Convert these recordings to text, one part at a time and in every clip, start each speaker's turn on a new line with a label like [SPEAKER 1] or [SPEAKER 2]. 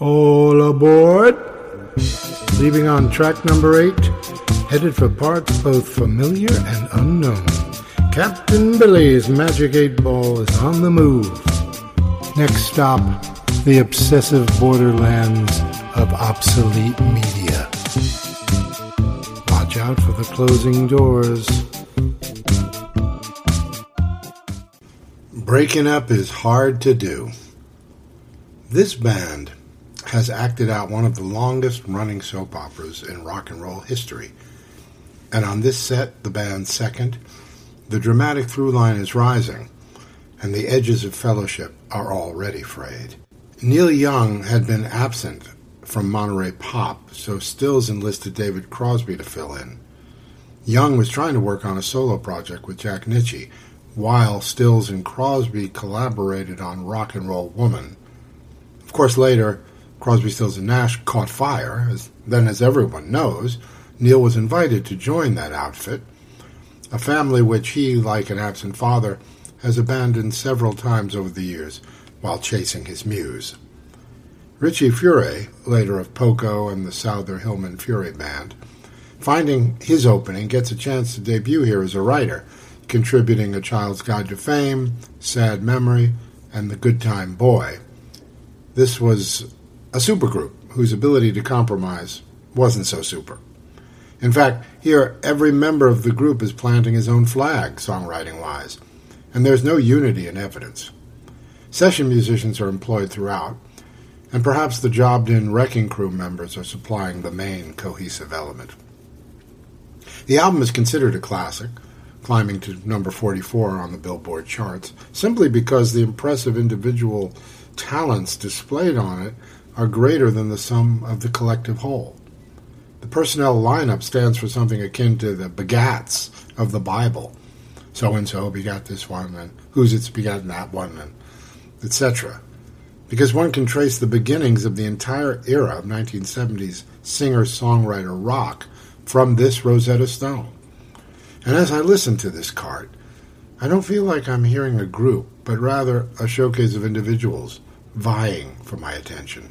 [SPEAKER 1] All aboard! Leaving on track number eight, headed for parts both familiar and unknown. Captain Billy's Magic 8 Ball is on the move. Next stop, the obsessive borderlands of obsolete media. Watch out for the closing doors. Breaking up is hard to do. This band has acted out one of the longest running soap operas in rock and roll history. And on this set, the band's second, the dramatic through line is rising, and the edges of fellowship are already frayed. Neil Young had been absent from Monterey Pop, so Stills enlisted David Crosby to fill in. Young was trying to work on a solo project with Jack Nitzsche, while Stills and Crosby collaborated on Rock and Roll Woman. Of course, later, Crosby, Stills, and Nash caught fire. As, then, as everyone knows, Neil was invited to join that outfit, a family which he, like an absent father, has abandoned several times over the years while chasing his muse. Richie Furay, later of Poco and the Souther Hillman Furay Band, finding his opening, gets a chance to debut here as a writer, contributing A Child's Guide to Fame, Sad Memory, and The Good Time Boy. This was a supergroup whose ability to compromise wasn't so super. In fact, here every member of the group is planting his own flag, songwriting wise, and there's no unity in evidence. Session musicians are employed throughout, and perhaps the jobbed in wrecking crew members are supplying the main cohesive element. The album is considered a classic, climbing to number 44 on the Billboard charts, simply because the impressive individual talents displayed on it are greater than the sum of the collective whole. The personnel lineup stands for something akin to the begats of the Bible. So and so begat this one, and who's it's begotten that one, and etc. Because one can trace the beginnings of the entire era of 1970s singer songwriter rock from this Rosetta Stone. And as I listen to this cart, I don't feel like I'm hearing a group, but rather a showcase of individuals vying for my attention.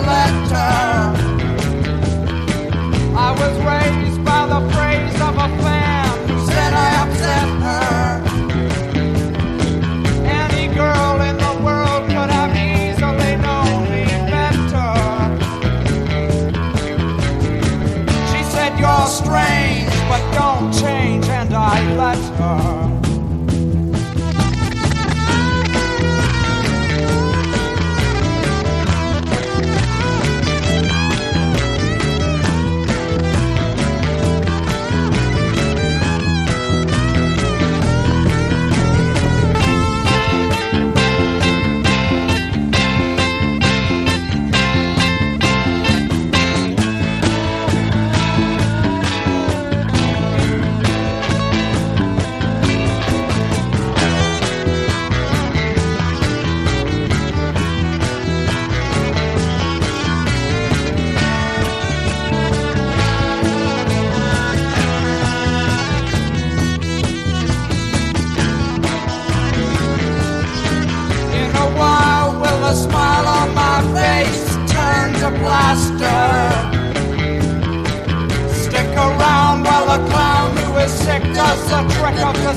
[SPEAKER 2] brought me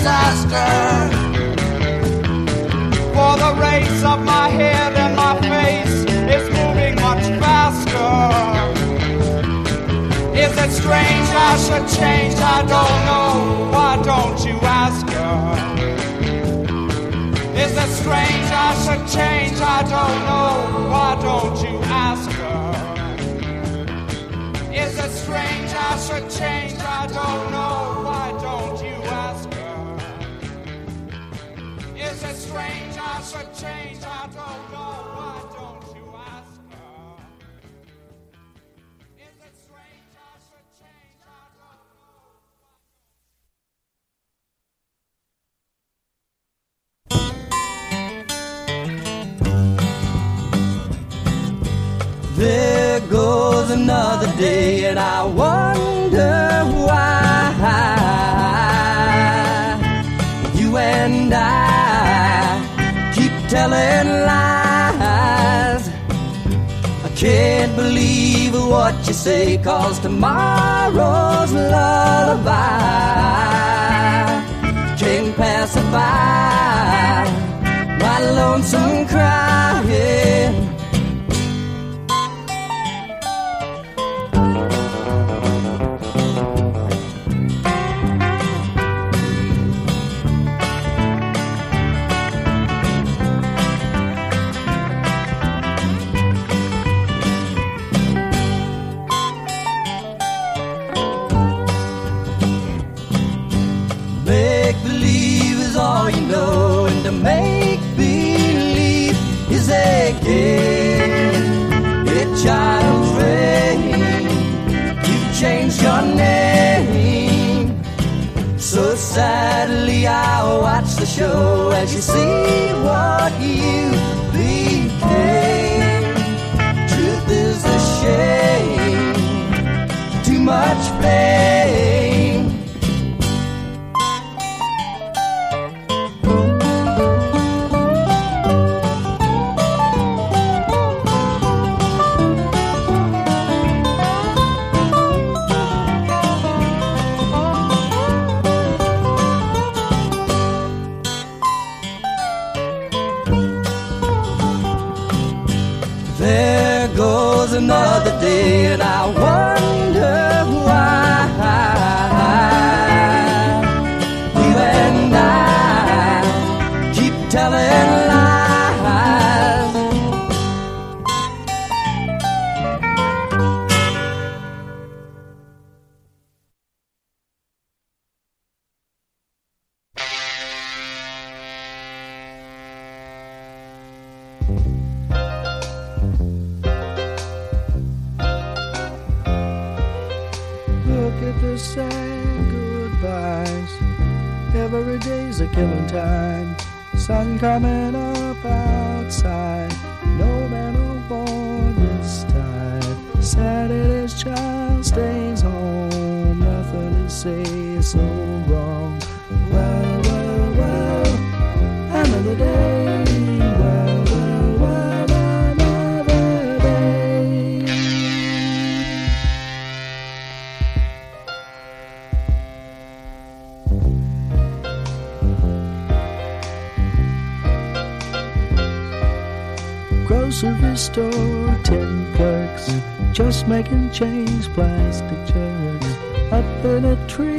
[SPEAKER 2] disaster. For the race of my head and my face is moving much faster. Is it strange I should change? I don't know. Why don't you ask her? Is it strange I should change? I don't know. Why don't you ask her? Is it strange I should change? I don't know. Is it strange I should change? I don't know. Why don't you ask her? Is it strange I should change? I don't know.
[SPEAKER 3] There goes another day, and I wonder why telling lies. I can't believe what you say, cause tomorrow's lullaby can't pass by. My lonesome crying. Sadly, I watch the show as you see what you became. Truth is a shame. Too much blame.
[SPEAKER 4] Say so wrong. Well, well, well. Another day. Well, well, well. Another day. Grocery store, tin clerks, just making change, jerks. In a tree,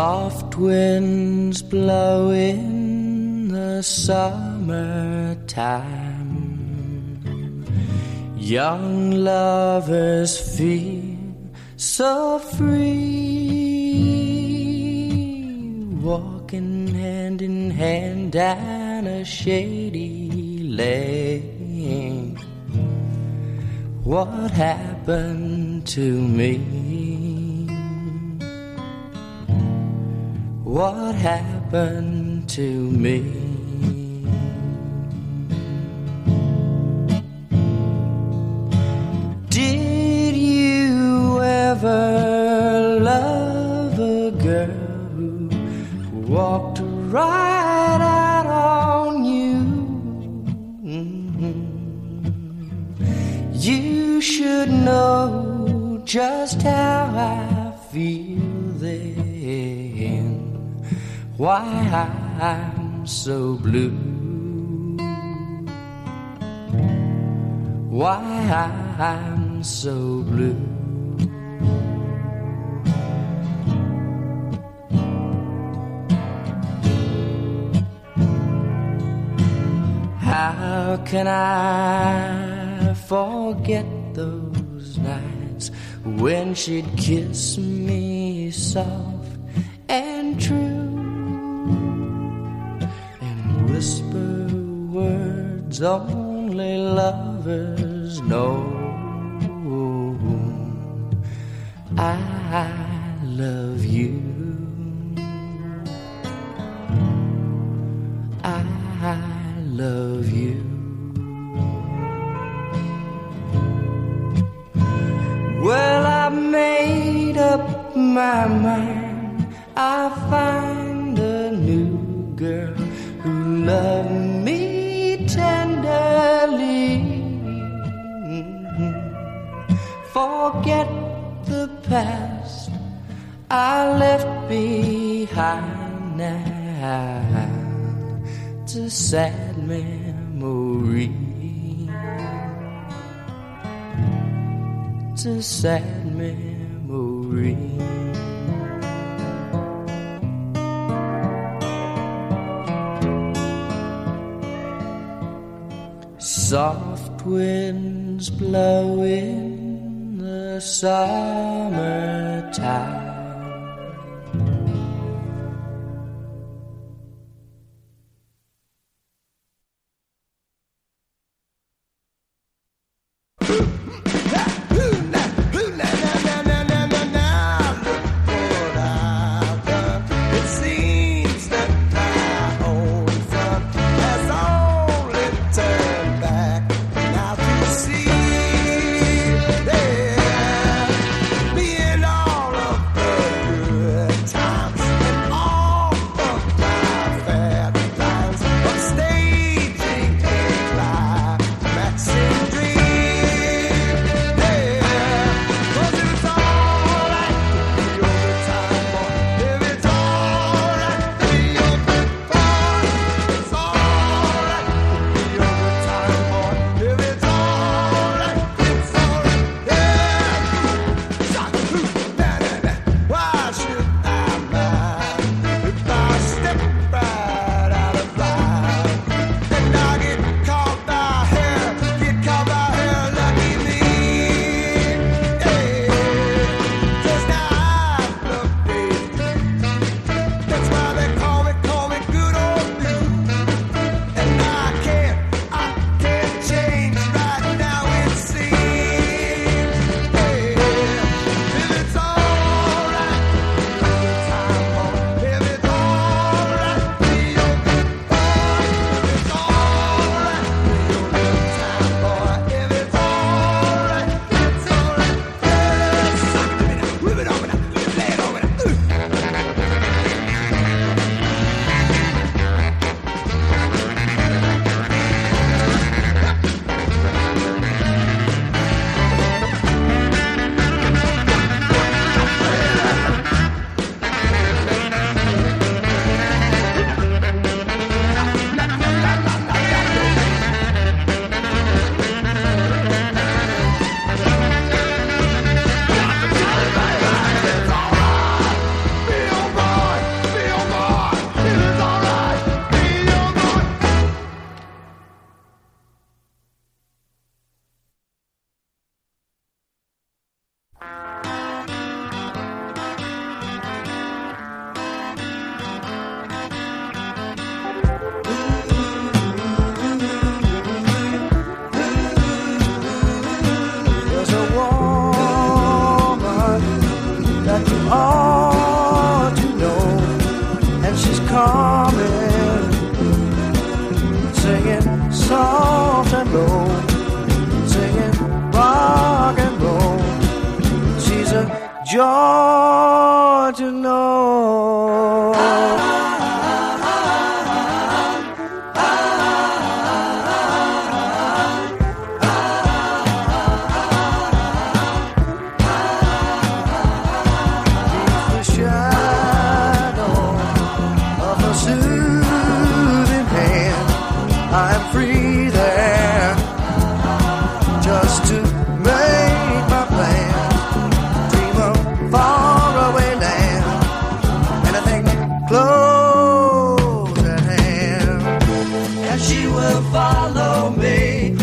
[SPEAKER 3] Soft winds blow in the summertime. Young lovers feel so free, walking hand in hand down a shady lane. What happened to me? What happened to me? I'm so blue. Why I'm so blue. How can I forget those nights when she'd kiss me soft only lovers know? I love you. Memory. It's a sad memory. Soft winds blow in the summertime. Follow me.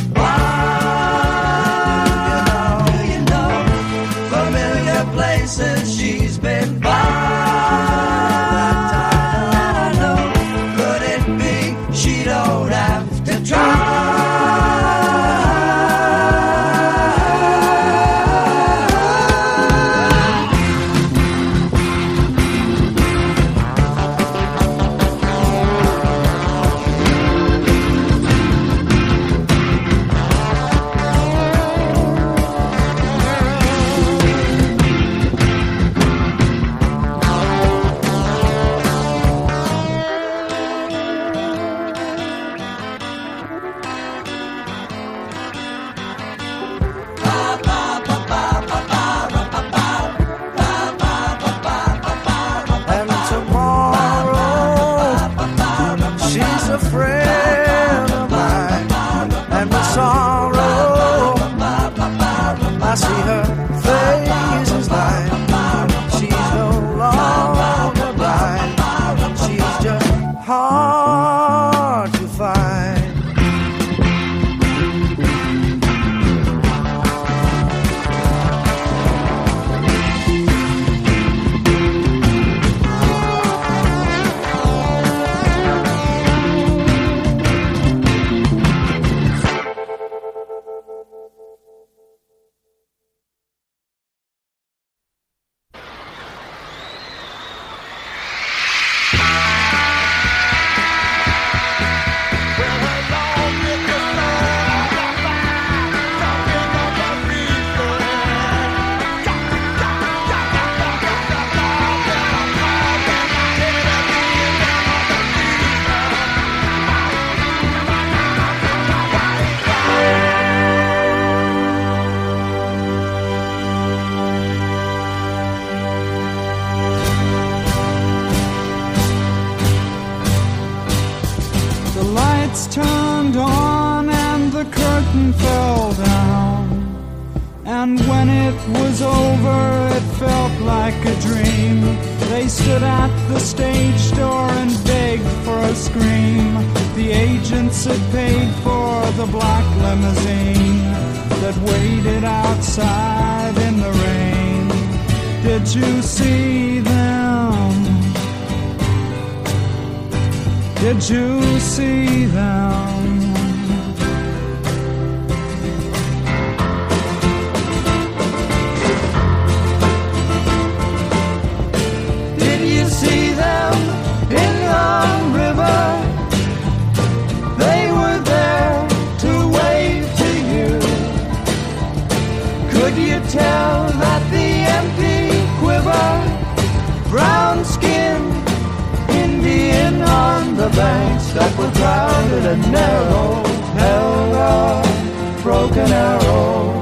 [SPEAKER 2] Was over, it felt like a dream. They stood at the stage door and begged for a scream. The agents had paid for the black limousine that waited outside in the rain. Did you see them? Did you see them?
[SPEAKER 3] them in Young River. They were there to wave to you. Could you tell that the empty quiver, brown skin, Indian on the banks that were crowded and narrow,
[SPEAKER 2] held a broken arrow?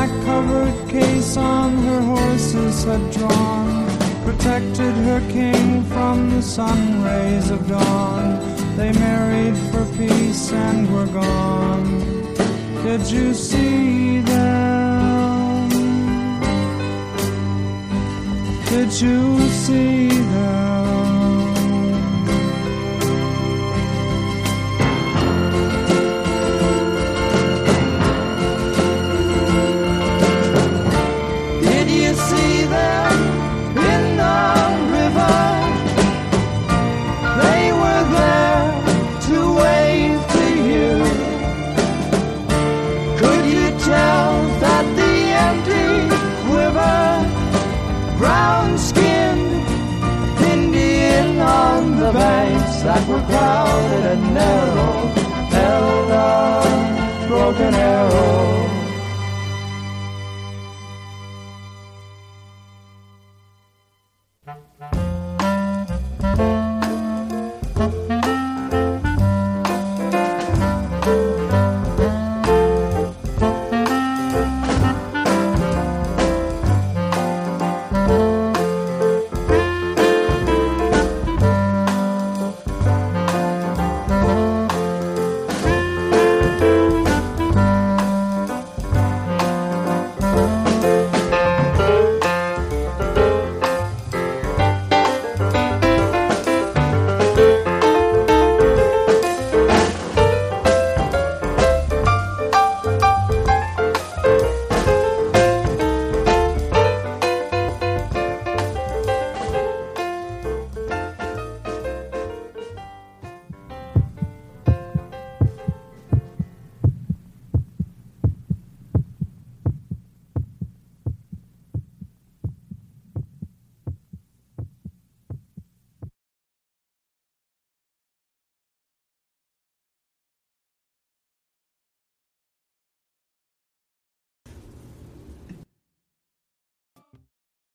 [SPEAKER 2] The black covered caisson her horses had drawn protected her king from the sun rays of dawn. They married for peace and were gone. Did you see them? Did you see them?